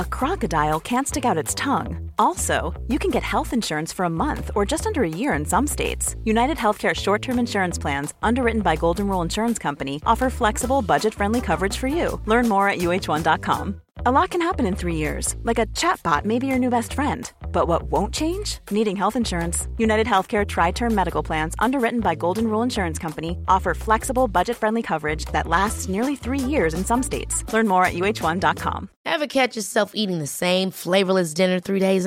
a crocodile can't stick out its tongue. Also, you can get health insurance for a month or just under a year in some states. United Healthcare short term insurance plans, underwritten by Golden Rule Insurance Company, offer flexible, budget friendly coverage for you. Learn more at uh1.com. A lot can happen in three years, like a chatbot may be your new best friend. But what won't change? Needing health insurance. United Healthcare Tri Term Medical Plans, underwritten by Golden Rule Insurance Company, offer flexible, budget friendly coverage that lasts nearly three years in some states. Learn more at uh1.com. Ever catch yourself eating the same flavorless dinner three days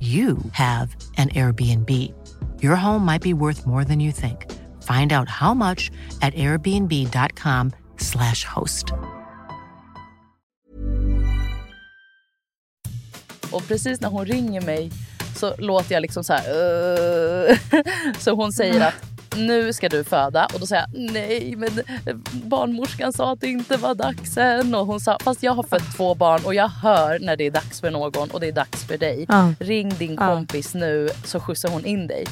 you have an Airbnb. Your home might be worth more than you think. Find out how much at airbnb.com/slash host. Och precis när hon ringer mig så låter jag liksom så här. Uh, Så hon säger att nu ska du föda och då säger jag nej men barnmorskan sa att det inte var dags än och hon sa fast jag har fött två barn och jag hör när det är dags för någon och det är dags för dig. Ja. Ring din kompis nu så skjutsar hon in dig.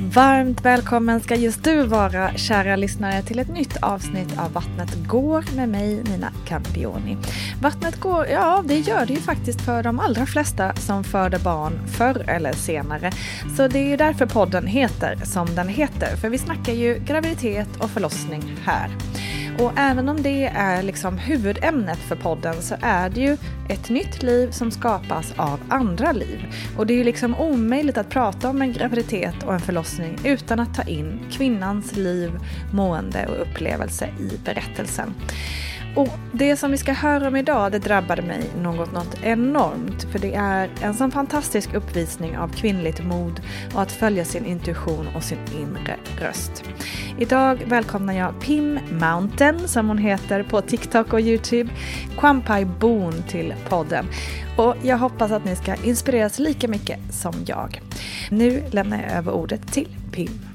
Varmt välkommen ska just du vara, kära lyssnare, till ett nytt avsnitt av Vattnet går med mig, Nina Campioni. Vattnet går, ja, det gör det ju faktiskt för de allra flesta som föder barn förr eller senare. Så det är ju därför podden heter som den heter, för vi snackar ju graviditet och förlossning här. Och även om det är liksom huvudämnet för podden så är det ju ett nytt liv som skapas av andra liv. Och det är ju liksom omöjligt att prata om en graviditet och en förlossning utan att ta in kvinnans liv, mående och upplevelse i berättelsen. Och det som vi ska höra om idag, det drabbade mig något, något enormt. För det är en sån fantastisk uppvisning av kvinnligt mod och att följa sin intuition och sin inre röst. Idag välkomnar jag Pim Mountain, som hon heter på TikTok och YouTube, Kwampai Boon till podden. Och jag hoppas att ni ska inspireras lika mycket som jag. Nu lämnar jag över ordet till Pim.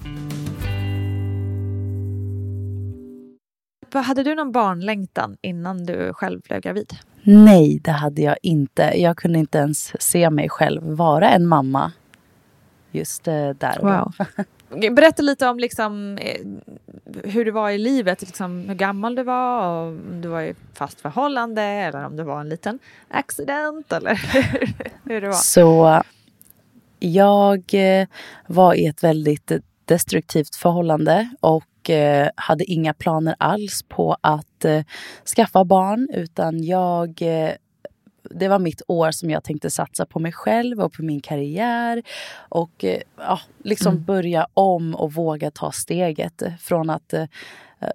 Hade du någon barnlängtan innan du själv blev gravid? Nej, det hade jag inte. Jag kunde inte ens se mig själv vara en mamma just eh, där och. Wow. Berätta lite om liksom, eh, hur du var i livet, liksom, hur gammal du var, och om du var i fast förhållande eller om det var en liten accident eller hur det var. Så jag eh, var i ett väldigt destruktivt förhållande och hade inga planer alls på att eh, skaffa barn utan jag eh, det var mitt år som jag tänkte satsa på mig själv och på min karriär. Och eh, ja, liksom Mm. börja om och våga ta steget. Från att, eh,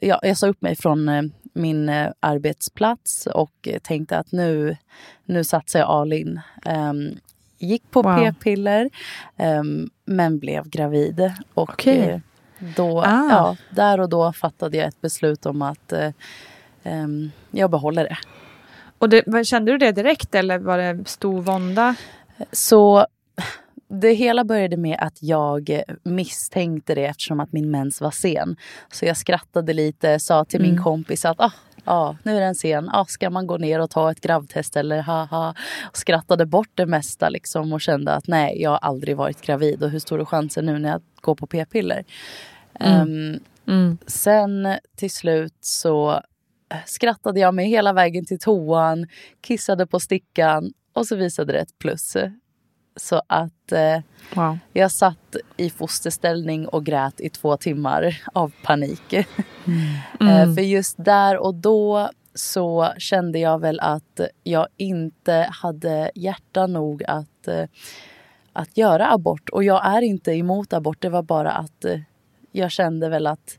ja, jag sa upp mig från eh, min eh, arbetsplats och eh, tänkte att nu, nu satsar jag all in. Ehm, gick på Wow. p-piller ehm, men blev gravid. Och Okej. Eh, då, Ah. ja, där och då fattade jag ett beslut om att eh, ehm, jag behåller det. Och det, kände du det direkt eller var det stor vånda? Så det hela började med att jag misstänkte det eftersom att min mens var sen. Så jag skrattade lite, sa till min Mm. kompis att ah, ja, nu är det en scen. Ja, ska man gå ner och ta ett gravtest eller haha. Och skrattade bort det mesta liksom och kände att nej, jag har aldrig varit gravid och hur stor är chansen nu när jag går på p-piller? Mm. Um, Sen till slut så skrattade jag mig hela vägen till toan, kissade på stickan och så visade det ett plus. Så att eh, Wow. jag satt i fosterställning och grät i två timmar av panik. Eh, för just där och då så kände jag väl att jag inte hade hjärta nog att, eh, att göra abort. Och jag är inte emot abort, det var bara att eh, jag kände väl att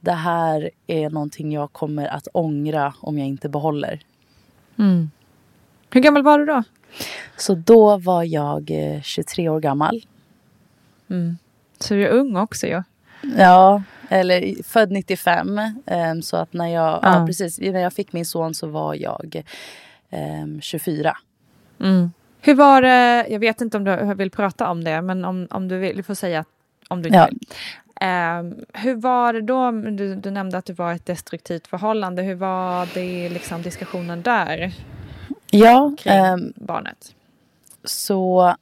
det här är någonting jag kommer att ångra om jag inte behåller. Mm. Hur gammal var du då? Så då var jag eh, 23 år gammal. Så du är ung också ju. Ja, eller född 95. ehm, så att när jag, ja. Ja. precis, när jag fick min son så var jag ehm, 24. Hur var det, jag vet inte om du vill prata om det, men om, om du vill, du får säga om du inte Ja. vill. Ehm, hur var det då, du, du nämnde att det var ett destruktivt förhållande, hur var det liksom diskussionen där Ja, kring ehm, barnet? så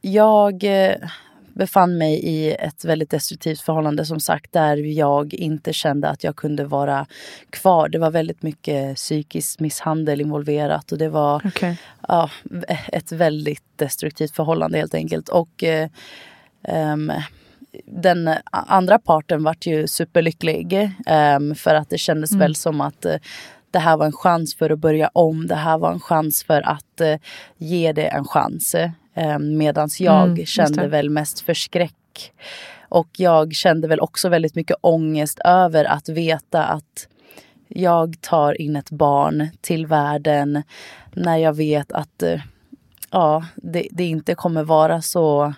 jag eh, befann mig i ett väldigt destruktivt förhållande som sagt där jag inte kände att jag kunde vara kvar. Det var väldigt mycket psykisk misshandel involverat och det var Okej. ja, ett väldigt destruktivt förhållande helt enkelt. Och eh, ehm, den andra parten vart ju superlycklig um, för att det kändes väl som att eh, det här var en chans för att börja om. Det här var en chans för att eh, ge det en chans. Um, medans jag Mm, just kände det. väl mest förskräck. Och jag kände väl också väldigt mycket ångest över att veta att jag tar in ett barn till världen när jag vet att eh, ja, det, det inte kommer vara så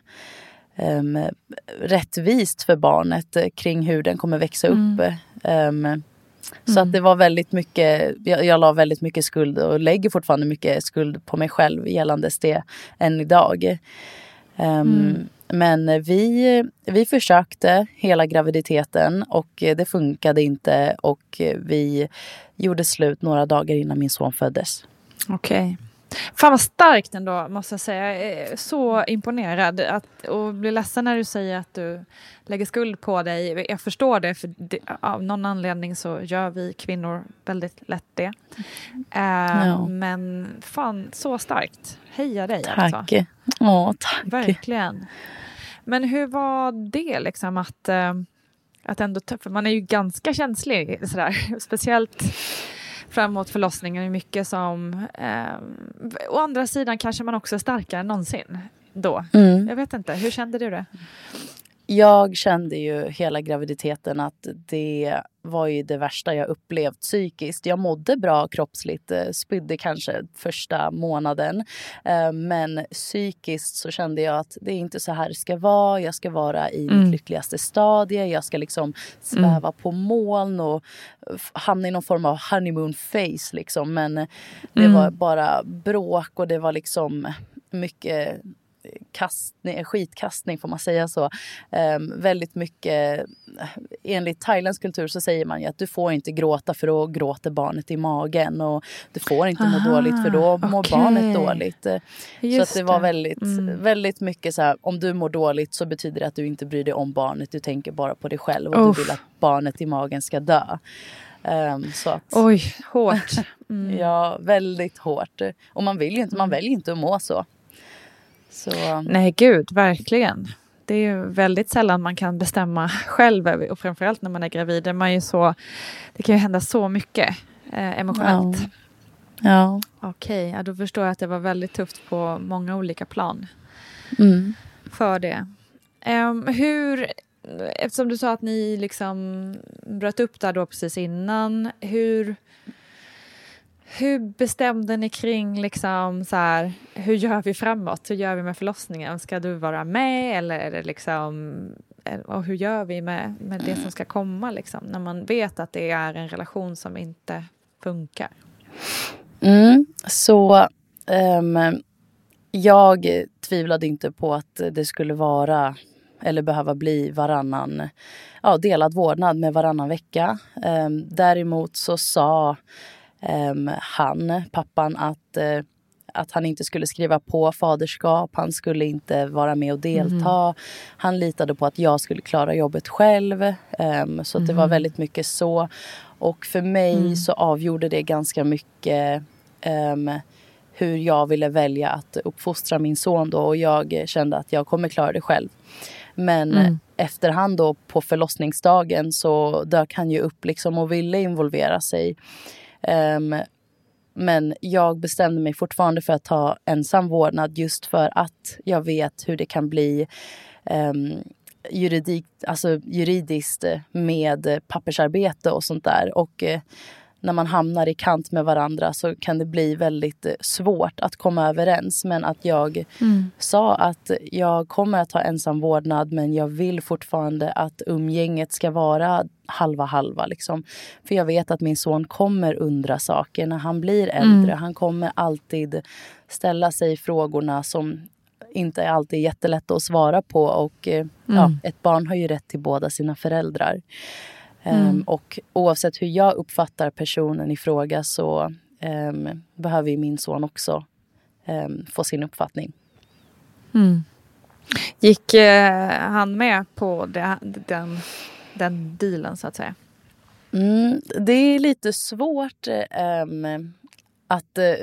um, rättvist för barnet eh, kring hur den kommer växa upp. Ehm, så att det var väldigt mycket, jag, jag la väldigt mycket skuld och lägger fortfarande mycket skuld på mig själv gällandes det än idag. Ehm, Men vi, vi försökte hela graviditeten och det funkade inte och vi gjorde slut några dagar innan min son föddes. Okej. Fan vad starkt ändå måste jag säga. Jag är så imponerad. Att, och blir ledsen när du säger att du lägger skuld på dig. Jag förstår det, för det, av någon anledning så gör vi kvinnor väldigt lätt det. Eh, Ja. Men fan, så starkt. Heja dig alltså. Tack. Ja, tack. Verkligen. Men hur var det liksom att, eh, att ändå, för man är ju ganska känslig sådär, speciellt framåt förlossningen, är mycket som, eh, å andra sidan kanske man också är starkare än någonsin då. Mm. Jag vet inte, hur kände du det? Jag kände ju hela graviditeten att det var ju det värsta jag upplevt psykiskt. Jag mådde bra kroppsligt, eh, spydde kanske första månaden. Eh, Men psykiskt så kände jag att det är inte så här det ska vara. Jag ska vara i Mm. mitt lyckligaste stadie. Jag ska liksom sväva på moln och hamna i någon form av honeymoon face. Liksom. Men eh, det Mm. var bara bråk och det var liksom mycket kastning, skitkastning, får man säga så. Ehm, väldigt mycket... Enligt thailändsk kultur så säger man ju att du får inte gråta för då gråter barnet i magen. Och du får inte må Aha, dåligt för då mår okej. barnet dåligt. Eh, så Just att det var väldigt, Mm. väldigt mycket så här, om du mår dåligt så betyder det att du inte bryr dig om barnet. Du tänker bara på dig själv och Uff. du vill att barnet i magen ska dö. Ehm, så att, Oj, hårt. Mm. ja, väldigt hårt. Och man vill inte, man väljer ju inte att må så. Så, Nej, gud, verkligen. Det är ju väldigt sällan man kan bestämma själv och framförallt när man är gravid. Är man ju så, det kan ju hända så mycket eh, emotionellt. ja. Okej, ja, då förstår jag att det var väldigt tufft på många olika plan Mm. för det. Ehm, hur, eftersom du sa att ni liksom bröt upp där då precis innan, hur, hur bestämde ni kring liksom så här, hur gör vi framåt? Hur gör vi med förlossningen? Ska du vara med eller är det liksom eh, och hur gör vi med, med det som ska komma liksom, när man vet att det är en relation som inte funkar? Mm. Så um, jag tvivlade inte på att det skulle vara eller behöva bli varannan, ja, delad vårdnad med varannan vecka. Um, däremot så sa han, pappan, att uh, att han inte skulle skriva på faderskap, han skulle inte vara med och delta. Mm. Han litade på att jag skulle klara jobbet själv. Um, så mm. det var mhm. väldigt mycket så. Och för mig mm. så avgjorde det ganska mycket um, hur jag ville välja att uppfostra min son då och jag kände att jag kommer klara det själv. Men mm. efterhand då på förlossningsdagen så dök han ju upp liksom och ville involvera sig. Um, men jag bestämde mig fortfarande för att ta ensam vårdnad just för att jag vet hur det kan bli um, juridik, alltså juridiskt med pappersarbete och sånt där. Och uh, när man hamnar i kant med varandra så kan det bli väldigt uh, svårt att komma överens. Men att jag mm. sa att jag kommer att ta ensam vårdnad men jag vill fortfarande att umgänget ska vara halva halva. Liksom. För jag vet att min son kommer undra saker när han blir äldre. Mm. Han kommer alltid ställa sig frågorna som inte är alltid jättelätt att svara på. Och eh, mm. ja, Ett barn har ju rätt till båda sina föräldrar. Ehm, mm. Och oavsett hur jag uppfattar personen i fråga så um, behöver min son också um, få sin uppfattning. Mm. Gick eh, han med på det, den den dealen så att säga? Mm, det är lite svårt um, att... Uh,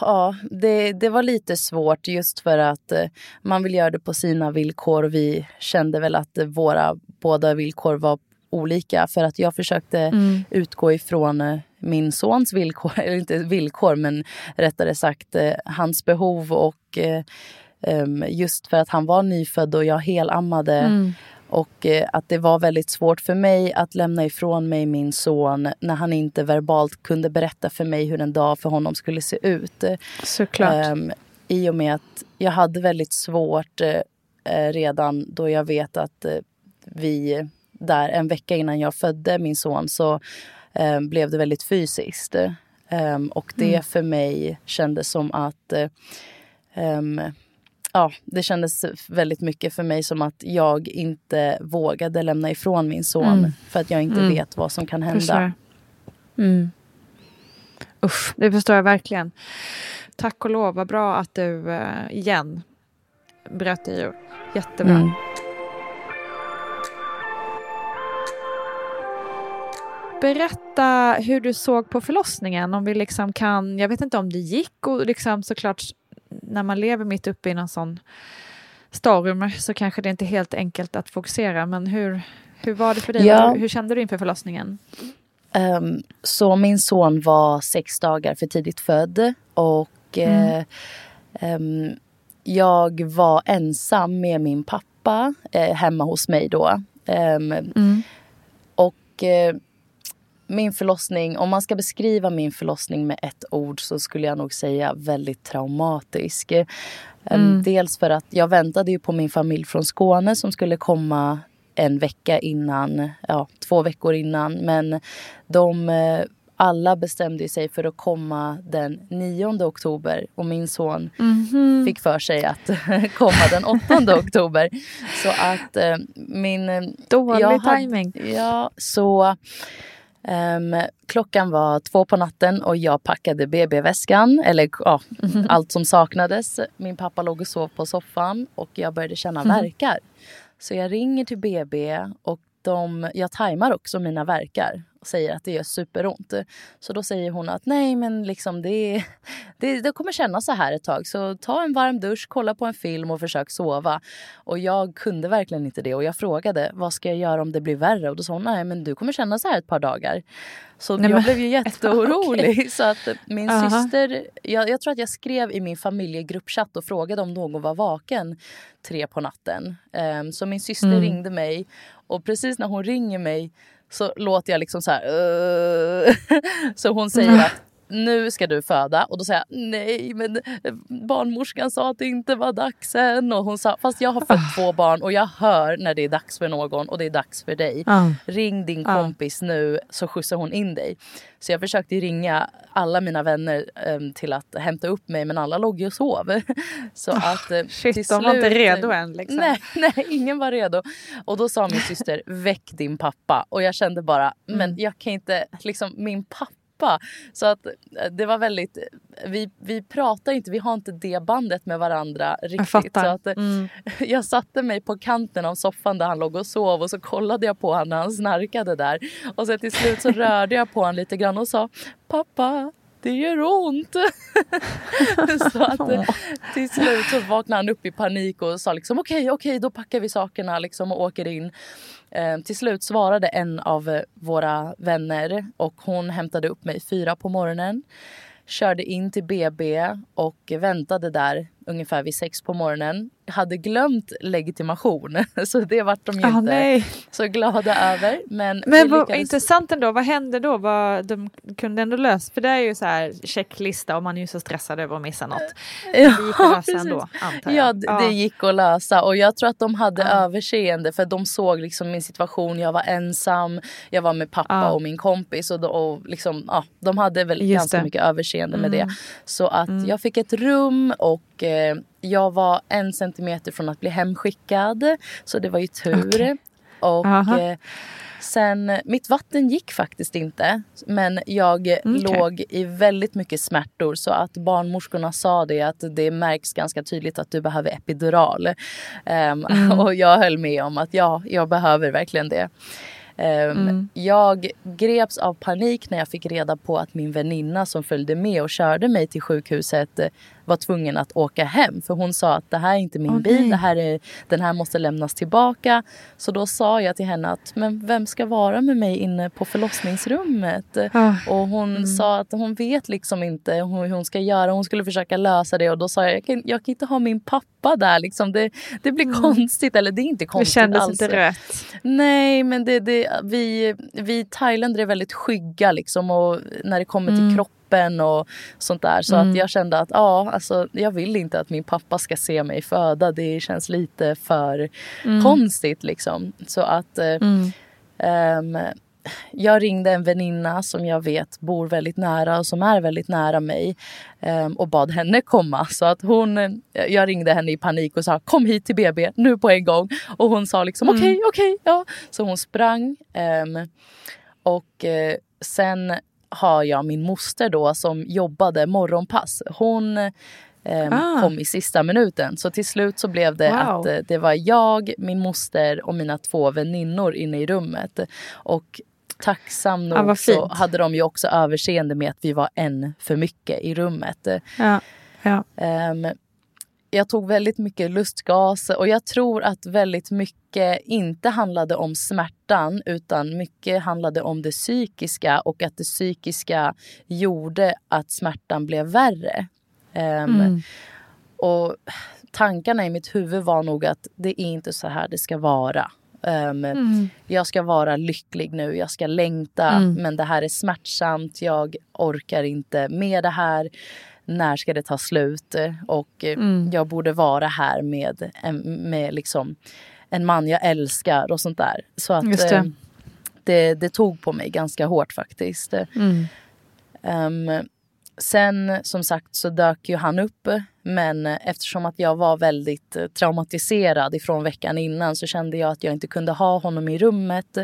ja, det, det var lite svårt just för att uh, man vill göra det på sina villkor. Vi kände väl att våra båda villkor var olika. För att jag försökte mm. utgå ifrån min sons villkor, eller inte villkor men rättare sagt hans behov och um, just för att han var nyfödd och jag helammade mm. Och eh, att det var väldigt svårt för mig att lämna ifrån mig min son när han inte verbalt kunde berätta för mig hur en dag för honom skulle se ut. Såklart. Um, I och med att jag hade väldigt svårt uh, redan då jag vet att uh, vi där en vecka innan jag födde min son så um, blev det väldigt fysiskt. Um, och det mm. för mig kändes som att um, ja, det kändes väldigt mycket för mig som att jag inte vågade lämna ifrån min son mm. för att jag inte mm. vet vad som kan hända. Mm. Usch, det förstår jag verkligen. Tack och lov, vad bra att du uh, igen bröt dig ur. Jättebra. Mm. Berätta hur du såg på förlossningen. Om vi liksom kan, jag vet inte om det gick och liksom såklart när man lever mitt uppe i någon sån storm så kanske det inte är helt enkelt att fokusera. Men hur, hur var det för dig? Ja. Hur, hur kände du inför förlossningen? Um, så min son var sex dagar för tidigt född och mm. uh, um, jag var ensam med min pappa uh, hemma hos mig då. Um, mm. Och uh, min förlossning, om man ska beskriva min förlossning med ett ord så skulle jag nog säga väldigt traumatisk. Mm. Dels för att jag väntade ju på min familj från Skåne som skulle komma en vecka innan, ja, två veckor innan. Men de eh, alla bestämde sig för att komma den 9 oktober och min son mm -hmm. fick för sig att komma den 8 oktober. Så att eh, min... Eh, Dålig tajming. Ja, så Um, klockan var två på natten och jag packade BB-väskan, eller ja, mm. allt som saknades. Min pappa låg och sov på soffan och jag började känna mm. verkar. Så jag ringer till BB och de, jag tajmar också mina verkar och säger att det gör superont. Så då säger hon att nej, men liksom det, det, det kommer kännas så här ett tag. Så ta en varm dusch, kolla på en film och försök sova. Och jag kunde verkligen inte det. Och jag frågade vad ska jag göra om det blir värre? Och då sa hon nej, men du kommer känna så här ett par dagar. Så nej, jag men, blev ju jätteorolig. okay. Så att min uh -huh. syster, jag, jag, tror att jag skrev i min familjegruppchatt och frågade om någon var vaken tre på natten. Um, så min syster mm. ringde mig och precis när hon ringer mig så låter jag liksom så här... Uh, så hon säger att nu ska du föda. Och då säger jag nej men eh, barnmorskan sa att det inte var dags än. Och hon sa fast jag har fött Ah. två barn och jag hör när det är dags för någon och det är dags för dig. Ja. Ring din Ja. kompis nu så skjutsar hon in dig. Så jag försökte ringa alla mina vänner em, till att hämta upp mig men alla låg ju och sov. Så att eh, Ah, Shit, till de var inte slut- redo än liksom. Nej, nej, ingen var redo. Och då sa min syster, väck din pappa. Och jag kände bara, Mm. men jag kan inte, liksom min pappa. Så att eh, det var väldigt, vi, vi pratar inte, vi har inte det bandet med varandra Jag riktigt. fattar. Så att, eh, Mm. jag satte mig på kanten av soffan där han låg och sov och så kollade jag på honom när han snarkade där. Och sen till slut så rörde jag på honom lite grann och sa, pappa, det gör ont. så att eh, till slut så vaknade han upp i panik och sa liksom okej, okej, då packar vi sakerna liksom och åker in. Eh, till slut svarade en av eh, våra vänner och hon hämtade upp mig fyra på morgonen. Körde in till BB och väntade där ungefär vid sex på morgonen. Hade glömt legitimation så det vart de ju Ah, inte nej. så glada över. Men, Men vad lyckades- intressant ändå, vad hände då? Vad de kunde ändå lösa, för det är ju så här checklista och man är ju så stressad över att missa något. Det gick att lösa ändå, antar jag. Ja, det gick att lösa. Och jag tror att de hade Ja. överseende för de såg liksom min situation. Jag var ensam, jag var med pappa Ja. och min kompis. Och, då, och liksom, ja, de hade väl Just ganska det. mycket överseende med Mm. det. Så att jag fick ett rum och eh, jag var en centimeter från att bli hemskickad. Så det var ju tur. Okej. Och Aha. eh, sen, mitt vatten gick faktiskt inte. Men jag Mm, okej. låg i väldigt mycket smärtor. Så att barnmorskorna sa det att det märks ganska tydligt att du behöver epidural. Ehm, Mm. Och jag höll med om att ja, jag behöver verkligen det. Ehm, Mm. Jag greps av panik när jag fick reda på att min väninna som följde med och körde mig till sjukhuset var tvungen att åka hem. För hon sa att det här är inte min Åh, bil, det här är, den här måste lämnas tillbaka. Så då sa jag till henne att men vem ska vara med mig inne på förlossningsrummet? Ja. Och hon sa att hon vet liksom inte hur hon ska göra. Hon skulle försöka lösa det och då sa jag jag kan, jag kan inte ha min pappa där. Liksom. Det, det blir konstigt. Eller det är inte Det konstigt kändes alls. inte rätt. Nej, men det, det, vi, vi thailändare är väldigt skygga liksom, och när det kommer Mm. till kroppen och sånt där. Så att jag kände att ja, alltså, jag vill inte att min pappa ska se mig föda. Det känns lite för konstigt. Liksom. Så att eh, Mm. ehm, jag ringde en väninna som jag vet bor väldigt nära och som är väldigt nära mig ehm, och bad henne komma. Så att hon, eh, jag ringde henne i panik och sa kom hit till BB nu på en gång. Och hon sa liksom okej, okej, ja. Så hon sprang. ehm, och eh, sen har jag min moster då som jobbade morgonpass. Hon ehm, Ah. kom i sista minuten. Så till slut så blev det Wow. att eh, det var jag, min moster och mina två väninnor inne i rummet. Och tacksam nog Ah, så hade de ju också överseende med att vi var en för mycket i rummet. Ja. Ja. Ehm, jag tog väldigt mycket lustgas och jag tror att väldigt mycket inte handlade om smärtan utan mycket handlade om det psykiska och att det psykiska gjorde att smärtan blev värre. Ehm, Mm. Och tankarna i mitt huvud var nog att det är inte så här det ska vara. Ehm, Mm. Jag ska vara lycklig nu, jag ska längta Mm. men det här är smärtsamt, jag orkar inte med det här. När ska det ta slut? Och eh, Mm. jag borde vara här med, en, med liksom en man jag älskar och sånt där. Så att det. eh, det, det tog på mig ganska hårt faktiskt. Mm. Ehm, sen som sagt så dök ju han upp men eftersom att jag var väldigt eh, traumatiserad ifrån veckan innan så kände jag att jag inte kunde ha honom i rummet.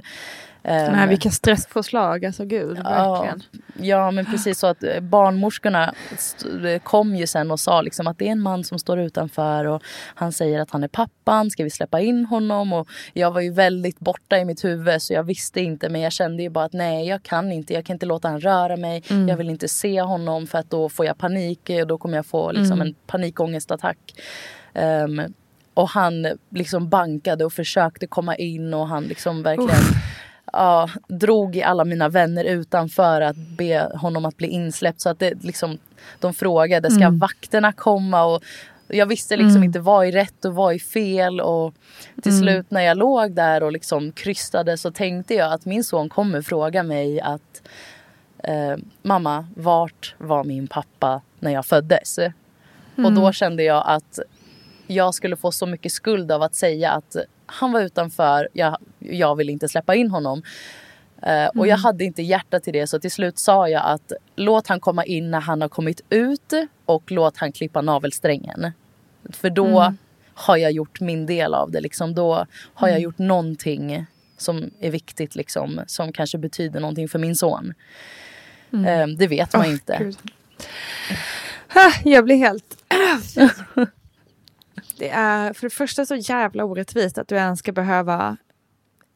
Ehm, Nej, vilka stresspåslag, alltså gud, Ja. verkligen. Ja, men precis. Så att eh, barnmorskorna st- kom ju sen och sa liksom att det är en man som står utanför och han säger att han är pappan, ska vi släppa in honom? Och jag var ju väldigt borta i mitt huvud så jag visste inte. Men jag kände ju bara att nej jag kan inte, jag kan inte låta han röra mig, jag vill inte se honom för att då får jag panik. Och då kommer jag få liksom en panikångestattack. Ehm, och han liksom bankade och försökte komma in och han liksom verkligen ja, drog i alla mina vänner utanför att be honom att bli insläppt. Så att det, liksom, de frågade, ska vakterna komma? Och jag visste liksom inte vad är rätt och vad är fel. Och till slut när jag låg där och liksom krystade så tänkte jag att min son kommer fråga mig att eh, mamma, vart var min pappa när jag föddes? Och då kände jag att jag skulle få så mycket skuld av att säga att han var utanför, jag, jag vill inte släppa in honom. Eh, och jag hade inte hjärta till det så till slut sa jag att låt han komma in när han har kommit ut och låt han klippa navelsträngen. För då har jag gjort min del av det. Liksom. Då har jag gjort någonting som är viktigt, liksom, som kanske betyder någonting för min son. Eh, det vet man Åh, inte. Gud. Ah, Jag blir helt... Det är för det första så jävla orättvist att du ens ska behöva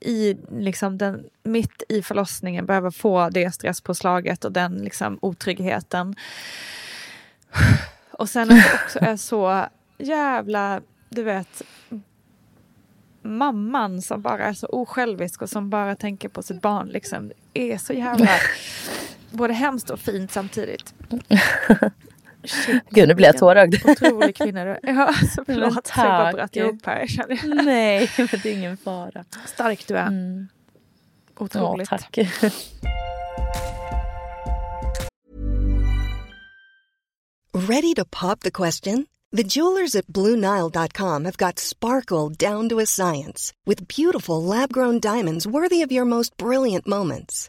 i, liksom den, mitt i förlossningen behöva få det stresspåslaget och den liksom, otryggheten. Och sen att det också är så jävla, du vet, mamman som bara är så osjälvisk och som bara tänker på sitt barn. Liksom, är så jävla både hemskt och fint samtidigt. Shit, Gud, nu blir jag tårögd. Otrolig kvinna du Ja, alltså, Men förlåt. Jag bara tack. bröt upp här. känner jag. Nej, men det är ingen fara. Stark du är. Mm. Ja, Otroligt. tack. Ready to pop the question? The jewelers at BlueNile.com have got sparkle down to a science with beautiful lab grown diamonds worthy of your most brilliant moments.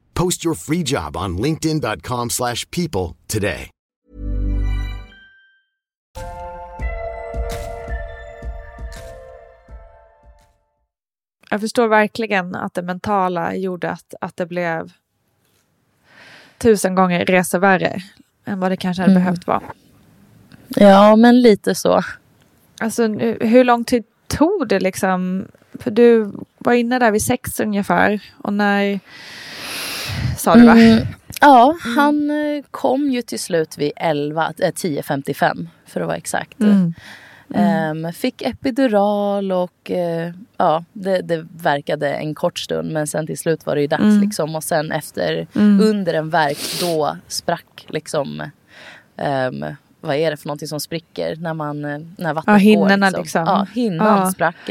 Post your free job on linkedin.com/people slash people today. Jag förstår verkligen att det mentala gjorde att, att det blev tusen gånger resor värre än vad det kanske hade Mm. behövt vara. Ja, men lite så. Alltså nu- hur lång tid tog det liksom? För du var inne där vid sex ungefär och när sa du va? Mm, ja, han eh, kom ju till slut vid 11, eh, 10.55 för att vara exakt. Mm. Ehm, fick epidural och eh, ja, det, det verkade en kort stund men sen till slut var det ju dags Mm. liksom och sen efter Mm. under en verk då sprack liksom ehm, vad är det för någonting som spricker när, man, eh, när vattnet Ja, går. liksom. Ja, hinnan Ja. sprack.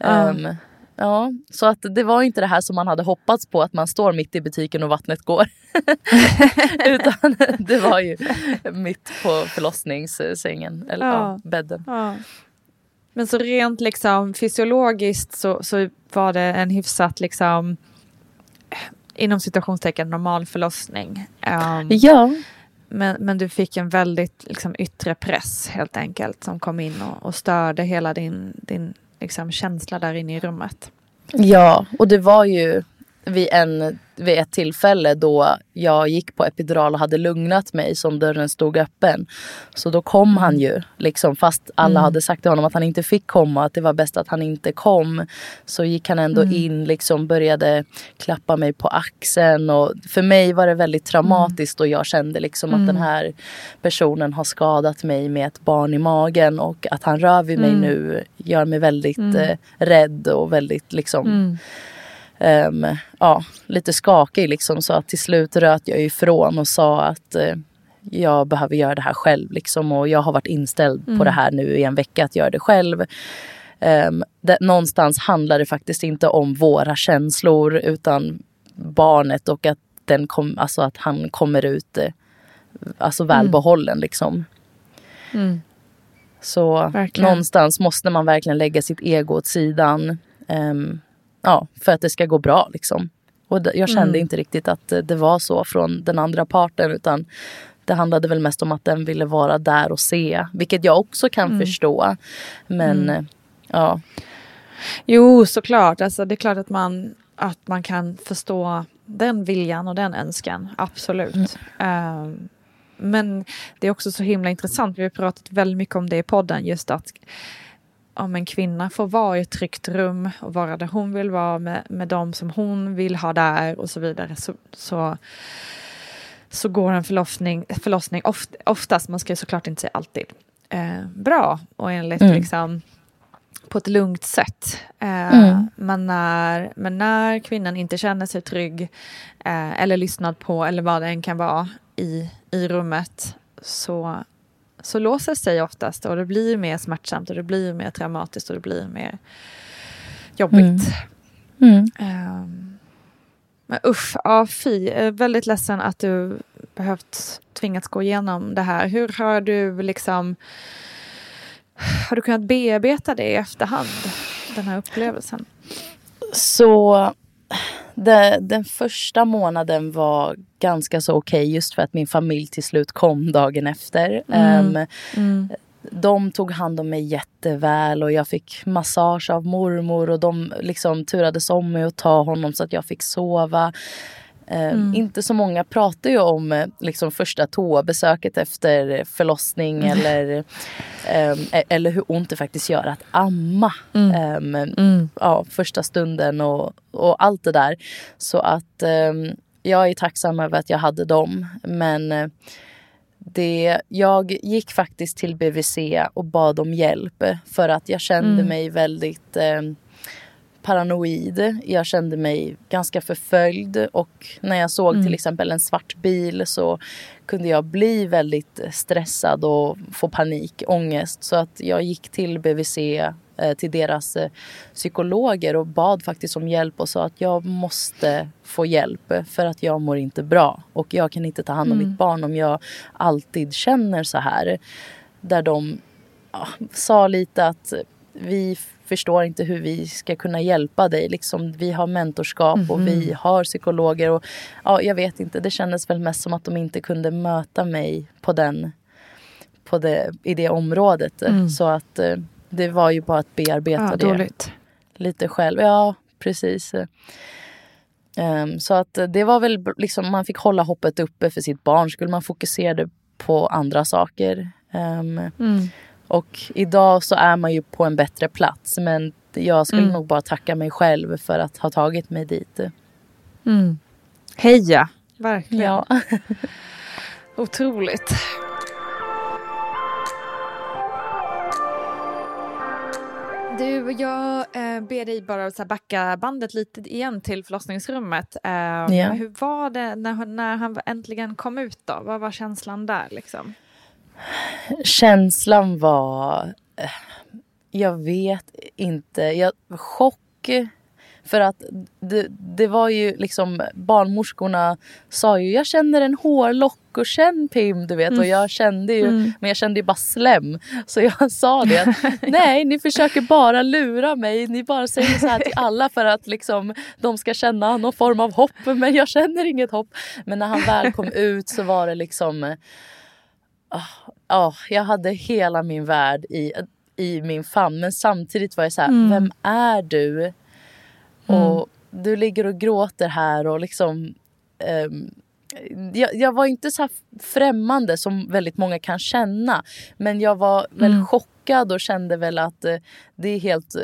Ja. Ja, så att det var inte det här som man hade hoppats på att man står mitt i butiken och vattnet går. Utan det var ju mitt på förlossningssängen, eller ja. Ja. bädden. Ja. Men så rent liksom fysiologiskt så, så var det en hyfsat liksom inom situationstecken normal förlossning. Ehm, Ja, men, men du fick en väldigt liksom, yttre press helt enkelt som kom in och, och störde hela din, din liksom, känsla där inne i rummet. Ja, och det var ju vid, en, vid ett tillfälle då jag gick på epidural och hade lugnat mig som dörren stod öppen. Så då kom han ju, liksom, fast alla Mm. hade sagt till honom att han inte fick komma, att det var bäst att han inte kom. Så gick han ändå Mm. in, liksom började klappa mig på axeln. Och för mig var det väldigt traumatiskt och jag kände liksom att den här personen har skadat mig med ett barn i magen och att han rör vid mig Mm. nu gör mig väldigt Mm. eh, rädd och väldigt liksom Mm. ehm, ja, lite skakig liksom. Så att till slut röt jag ifrån och sa att eh, jag behöver göra det här själv. Liksom, och jag har varit inställd Mm. på det här nu i en vecka att göra det själv. Um, det, någonstans handlar det faktiskt inte om våra känslor utan barnet och att, den kom, alltså att han kommer ut eh, alltså välbehållen. Liksom. Mm. Så Verkligen. någonstans måste man verkligen lägga sitt ego åt sidan. ehm, ja, för att det ska gå bra. Liksom. Och jag kände Mm. inte riktigt att det var så från den andra parten. Utan det handlade väl mest om att den ville vara där och se. Vilket jag också kan Mm. förstå. Men Mm. eh, ja. Jo, såklart. Alltså, det är klart att man, att man kan förstå den viljan och den önskan. Absolut. Ehm, men det är också så himla intressant. Vi har pratat väldigt mycket om det i podden. Just att om en kvinna får vara i ett tryggt rum och vara där hon vill vara med, med dem som hon vill ha där och så vidare. Så, så, så går en förlossning, förlossning oft, oftast, man ska ju såklart inte säga alltid, eh, bra och enligt Mm. liksom på ett lugnt sätt. Eh, Mm. men, när, men när kvinnan inte känner sig trygg eh, eller lyssnad på eller vad det än kan vara i, i rummet så, så låser sig oftast och det blir mer smärtsamt och det blir mer traumatiskt och det blir mer jobbigt. Mm. Ehm, men usch, ja fy. Väldigt ledsen att du behövt tvingats gå igenom det här. Hur har du liksom har du kunnat bearbeta det i efterhand? Den här upplevelsen? Så det, den första månaden var ganska så okej just för att min familj till slut kom dagen efter. Mm. Ehm, Mm. de tog hand om mig jätteväl och jag fick massage av mormor och de liksom turades om mig att ta honom så att jag fick sova. Eh, Mm. Inte så många pratar ju om eh, liksom, första toabesöket efter förlossning eller, ehm, e- eller hur ont det faktiskt gör att amma. Ehm, Mm. ja, första stunden och, och allt det där. Så att ehm, jag är tacksam över att jag hade dem. Men eh, det, jag gick faktiskt till BVC och bad om hjälp för att jag kände Mm. mig väldigt eh, paranoid. Jag kände mig ganska förföljd och när jag såg Mm. till exempel en svart bil så kunde jag bli väldigt stressad och få panik, ångest. Så att jag gick till BVC, eh, till deras eh, psykologer och bad faktiskt om hjälp och sa att jag måste få hjälp för att jag mår inte bra och jag kan inte ta hand om Mm. mitt barn om jag alltid känner så här. Där de ja, sa lite att vi förstår inte hur vi ska kunna hjälpa dig. Liksom, vi har mentorskap och Mhm. vi har psykologer. Och, ja, jag vet inte, det kändes väl mest som att de inte kunde möta mig på den, på det, i det området. Mm. Så att eh, det var ju bara att bearbeta Ja, det dåligt. lite själv. Ja, precis. Ehm, så att det var väl liksom, man fick hålla hoppet uppe för sitt barn. Skulle man fokuserade på andra saker. Ehm, Mm. Och idag så är man ju på en bättre plats. Men jag skulle Mm. nog bara tacka mig själv för att ha tagit mig dit. Mm. Heja! Verkligen. Ja. Otroligt. Du, jag eh, ber dig bara så här backa bandet lite igen till förlossningsrummet. Eh, Ja. Hur var det när, när han äntligen kom ut då? Vad var känslan där liksom? Känslan var... eh, Jag vet inte. Jag, chock. För att det, det var ju liksom barnmorskorna sa ju jag känner en hårlock och känn Pim du vet. Och jag kände ju men jag kände ju bara slem. Så jag sa det att nej ni försöker bara lura mig. Ni bara säger så här till alla för att liksom de ska känna någon form av hopp men jag känner inget hopp. Men när han väl kom ut så var det liksom ah, ja jag hade hela min värld i, i min famn men samtidigt var jag så här vem är du och du ligger och gråter här och liksom... ehm, jag, jag var inte så främmande som väldigt många kan känna. Men jag var väl chockad och kände väl att eh, det är helt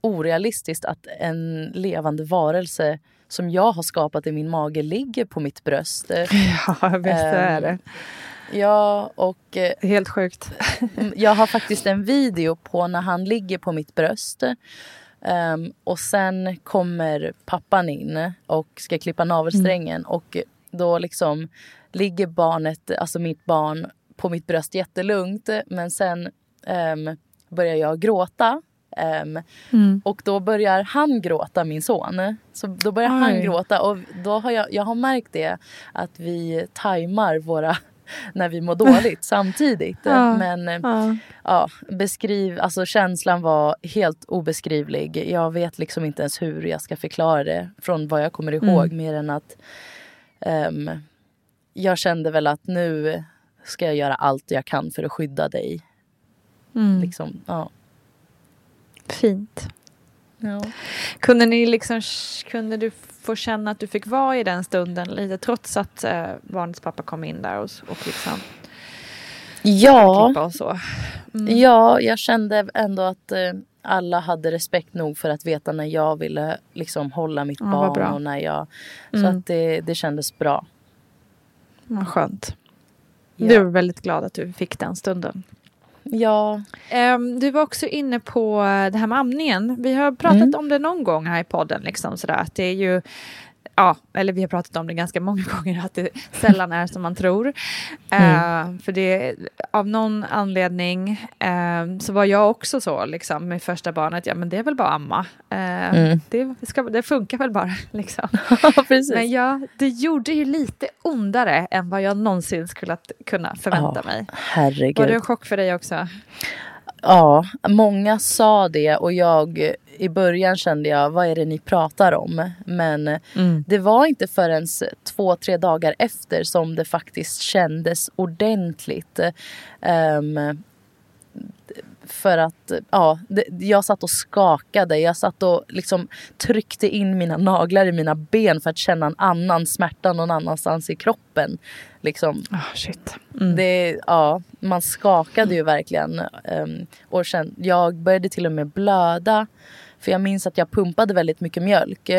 orealistiskt att en levande varelse som jag har skapat i min mage ligger på mitt bröst. Ja, visst är det. Ja, och eh, Helt sjukt. Mm, Jag har faktiskt en video på när han ligger på mitt bröst. Ehm, och sen kommer pappan in och ska klippa navelsträngen. Och då liksom ligger barnet, alltså mitt barn, på mitt bröst jättelugnt. Men sen ehm, börjar jag gråta. Ehm, Och då börjar han gråta, min son. Så då börjar han Oj. gråta. Och då har jag, jag har märkt det att vi tajmar våra när vi mår dåligt samtidigt. Ja, Men eh, Ja. ja, beskriv, alltså känslan var helt obeskrivlig. Jag vet liksom inte ens hur jag ska förklara det från vad jag kommer ihåg mer än att ehm, jag kände väl att nu ska jag göra allt jag kan för att skydda dig. Mm. Liksom, ja. Fint. Ja. Kunde, ni liksom, kunde du få känna att du fick vara i den stunden lite trots att eh, barnets pappa kom in där och, och liksom Ja, och så? Mm. ja, jag kände ändå att eh, alla hade respekt nog för att veta när jag ville liksom hålla mitt Ja, barn. Och när jag, Så Mm. att det, det kändes bra. Vad skönt. Ja. Du är väldigt glad att du fick den stunden. Ja, Ehm, du var också inne på eh, det här med amningen. Vi har pratat Mm. om det någon gång här i podden. Liksom, sådär, att det är ju, ja, eller vi har pratat om det ganska många gånger, att det sällan är som man tror. Eh, för det, av någon anledning eh, så var jag också så, liksom, med första barnet, ja men det är väl bara amma. Eh, Mm. det, ska, det funkar väl bara. Liksom. Men ja, det gjorde ju lite ondare än vad jag någonsin skulle kunna förvänta Ja, mig. Herregud. Var det en chock för dig också? Ja, många sa det och jag i början kände jag vad är det ni pratar om? Men det var inte förrän två, tre dagar efter som det faktiskt kändes ordentligt. Ehm, för att ja, det, jag satt och skakade. Jag satt och liksom tryckte in mina naglar i mina ben för att känna en annan smärta någon annanstans i kroppen. Liksom, Ah, shit. det, ja, man skakade ju verkligen. Um, och sen, jag började till och med blöda. För jag minns att jag pumpade väldigt mycket mjölk.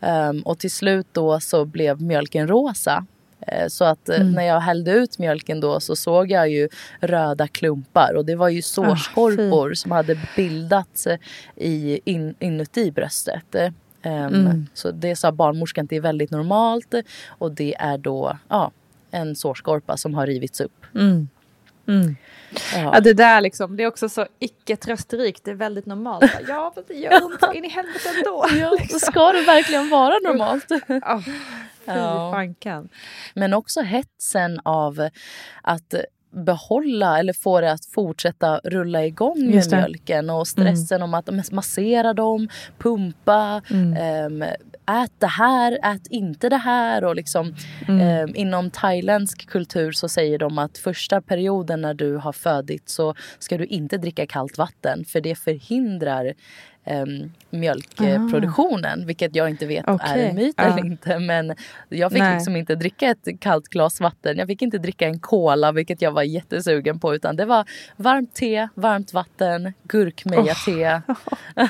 Ehm, och till slut då så blev mjölken rosa. Eh, Så att eh, när jag hällde ut mjölken då så såg jag ju röda klumpar. Och det var ju sårskorpor som hade bildats eh, i, in, inuti bröstet. Ehm, Så det sa barnmorskan det är väldigt normalt. Och det är då ja, en sårskorpa som har rivits upp. Mm. Ja. Ja, det där liksom, det är också så icke trösterikt. Det är väldigt normalt. Ja, men det gör ont in i helvete ändå. Ja, ska det verkligen vara normalt? Fy Ja. fanken. Men också hetsen av att behålla eller få det att fortsätta rulla igång med mjölken och stressen om att massera dem, pumpa, ehm, ät det här, ät inte det här. Och liksom, ehm, inom thailändsk kultur så säger de att första perioden när du har födit så ska du inte dricka kallt vatten för det förhindrar um, mjölkproduktionen. Vilket jag inte vet är Okej, en myt ja. eller inte. Men jag fick Nej. liksom inte dricka ett kallt glas vatten. Jag fick inte dricka en cola, vilket jag var jättesugen på. Utan det var varmt te, varmt vatten, gurkmeja-te. Ah,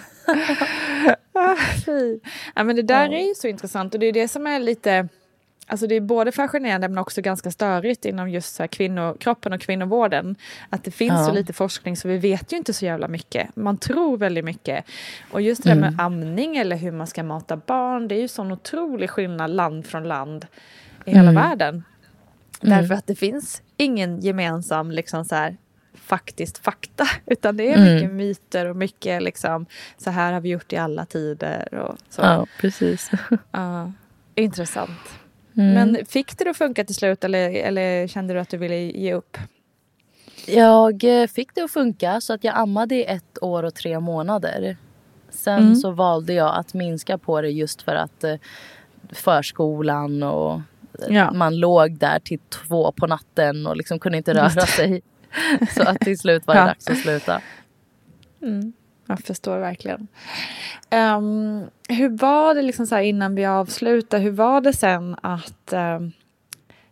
fy. Ja, men det där är ju så intressant och det är det som är lite Alltså det är både fascinerande men också ganska störigt inom just så här kvinnokroppen och kvinnovården. Att det finns Ja. så lite forskning så vi vet ju inte så jävla mycket. Man tror väldigt mycket. Och just det där med amning eller hur man ska mata barn, det är ju sån otrolig skillnad land från land i hela världen. Mm. Därför att det finns ingen gemensam liksom så här, faktiskt fakta. Utan det är mm. mycket myter och mycket liksom så här har vi gjort i alla tider. Och så. Ja, precis. Ja, intressant. Mm. Men fick det att funka till slut eller, eller kände du att du ville ge upp? Jag eh, fick det att funka så att jag ammade i ett år och tre månader. Sen mm. så valde jag att minska på det just för att eh, förskolan och eh, ja. man låg där till två på natten och liksom kunde inte röra sig. Så att till slut var det ja. dags att sluta. Mm. Jag förstår verkligen. Um, hur var det liksom så innan vi avslutar, hur var det sen att um,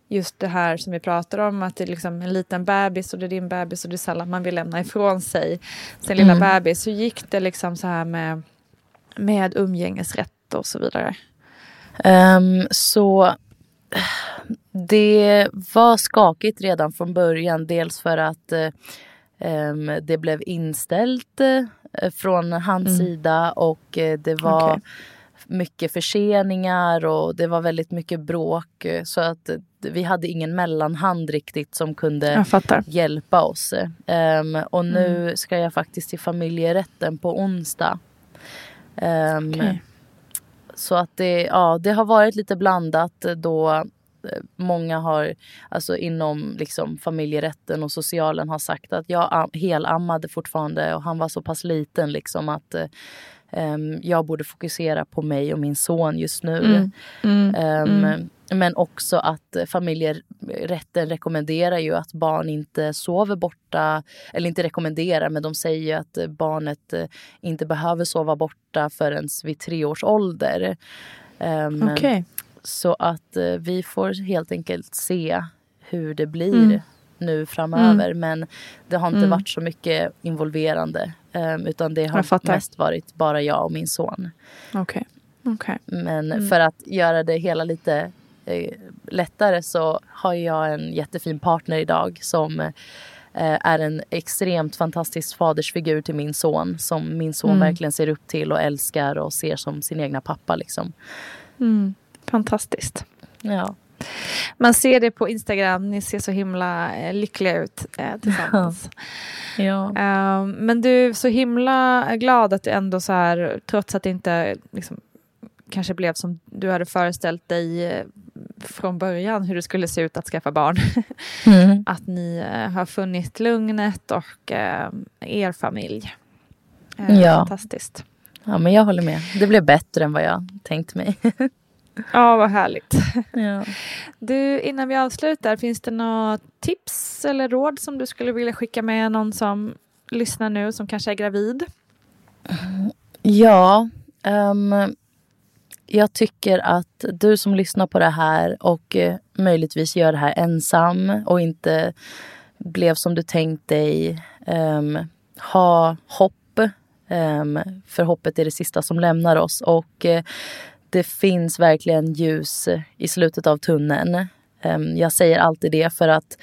just det här som vi pratar om, att det är liksom en liten bebis och det är din bebis och det är sällan man vill lämna ifrån sig sin lilla mm. bebis. Hur gick det liksom så här med, med umgängesrätt och så vidare? Um, så det var skakigt redan från början. Dels för att um, det blev inställt från hans mm. sida och uh, det var okay. mycket förseningar och det var väldigt mycket bråk. Uh, så att vi hade ingen mellanhand riktigt som kunde hjälpa oss. Um, och nu mm. ska jag faktiskt till familjerätten på onsdag. Um, okay. Så att det, ja, det har varit lite blandat då eh, många har, alltså inom liksom familjerätten och socialen har sagt att jag helammade fortfarande och han var så pass liten liksom att um, jag borde fokusera på mig och min son just nu. Mm. Mm. Um, mm. Men också att familjerätten rekommenderar ju att barn inte sover borta. Eller inte rekommenderar, men de säger ju att barnet eh, inte behöver sova borta förrän vid tre års ålder. Um, okay. Så att uh, vi får helt enkelt se hur det blir mm. nu framöver. Mm. Men det har inte mm. varit så mycket involverande. Um, utan det har mest varit bara jag och min son. Okay. Okay. Men mm. för att göra det hela lite eh, lättare så har jag en jättefin partner idag som eh, är en extremt fantastisk fadersfigur till min son som min son mm. verkligen ser upp till och älskar och ser som sin egna pappa. Liksom. Mm. Fantastiskt. Ja. Man ser det på Instagram, ni ser så himla eh, lyckliga ut eh, tillsammans. ja. Uh, men du är så himla glad att du ändå så här, trots att det inte liksom, kanske blev som du hade föreställt dig eh, från början hur det skulle se ut att skaffa barn. Mm. att ni eh, har funnit lugnet och eh, er familj. Eh, ja. Fantastiskt. Ja, men jag håller med. Det blev bättre än vad jag tänkt mig. ja, vad härligt. Ja. Du, innan vi avslutar, finns det några tips eller råd som du skulle vilja skicka med någon som lyssnar nu som kanske är gravid? Ja, um, jag tycker att du som lyssnar på det här och eh, möjligtvis gör det här ensam och inte blev som du tänkt dig. Um, ha hopp. Um, för hoppet är det sista som lämnar oss. Och uh, det finns verkligen ljus i slutet av tunneln. Um, jag säger alltid det för att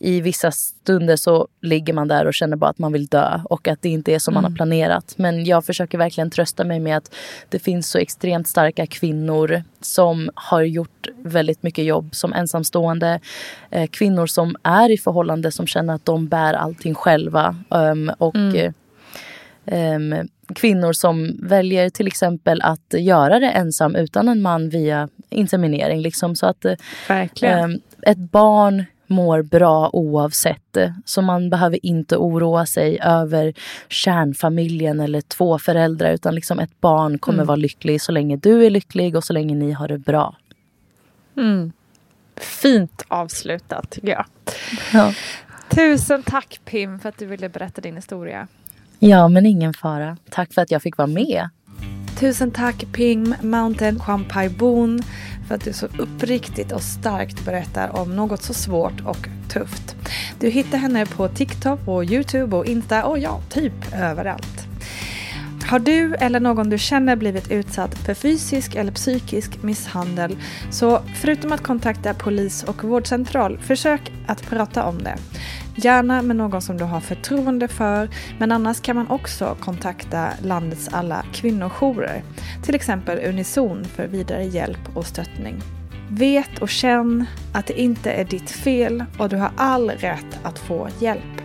i vissa stunder så ligger man där och känner bara att man vill dö och att det inte är som mm. man har mm. planerat. Men jag försöker verkligen trösta mig med att det finns så extremt starka kvinnor som har gjort väldigt mycket jobb som ensamstående. Eh, kvinnor som är i förhållande som känner att de bär allting själva. Um, och mm. Um, kvinnor som väljer till exempel att göra det ensam utan en man via inseminering. Liksom, så att um, ett barn mår bra oavsett. Så man behöver inte oroa sig över kärnfamiljen eller två föräldrar utan liksom ett barn kommer mm. vara lycklig så länge du är lycklig och så länge ni har det bra. Mm. Fint avslutat tycker jag. Ja. Tusen tack Pim för att du ville berätta din historia. Ja, men ingen fara. Tack för att jag fick vara med. Tusen tack Pim Mountain Bon för att du så uppriktigt och starkt berättar om något så svårt och tufft. Du hittar henne på TikTok, och Youtube och Insta och ja, typ överallt. Har du eller någon du känner blivit utsatt för fysisk eller psykisk misshandel så förutom att kontakta polis och vårdcentral, försök att prata om det. Gärna med någon som du har förtroende för, men annars kan man också kontakta landets alla kvinnojourer. Till exempel Unison för vidare hjälp och stöttning. Vet och känn att det inte är ditt fel och du har all rätt att få hjälp.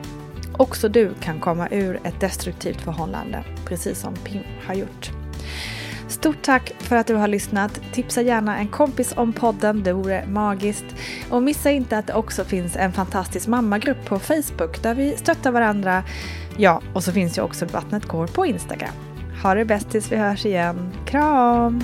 Också du kan komma ur ett destruktivt förhållande, precis som Pim har gjort. Stort tack för att du har lyssnat. Tipsa gärna en kompis om podden, det vore magiskt. Och missa inte att det också finns en fantastisk mammagrupp på Facebook där vi stöttar varandra. Ja, och så finns ju också Vattnet går på Instagram. Ha det bäst tills vi hörs igen. Kram!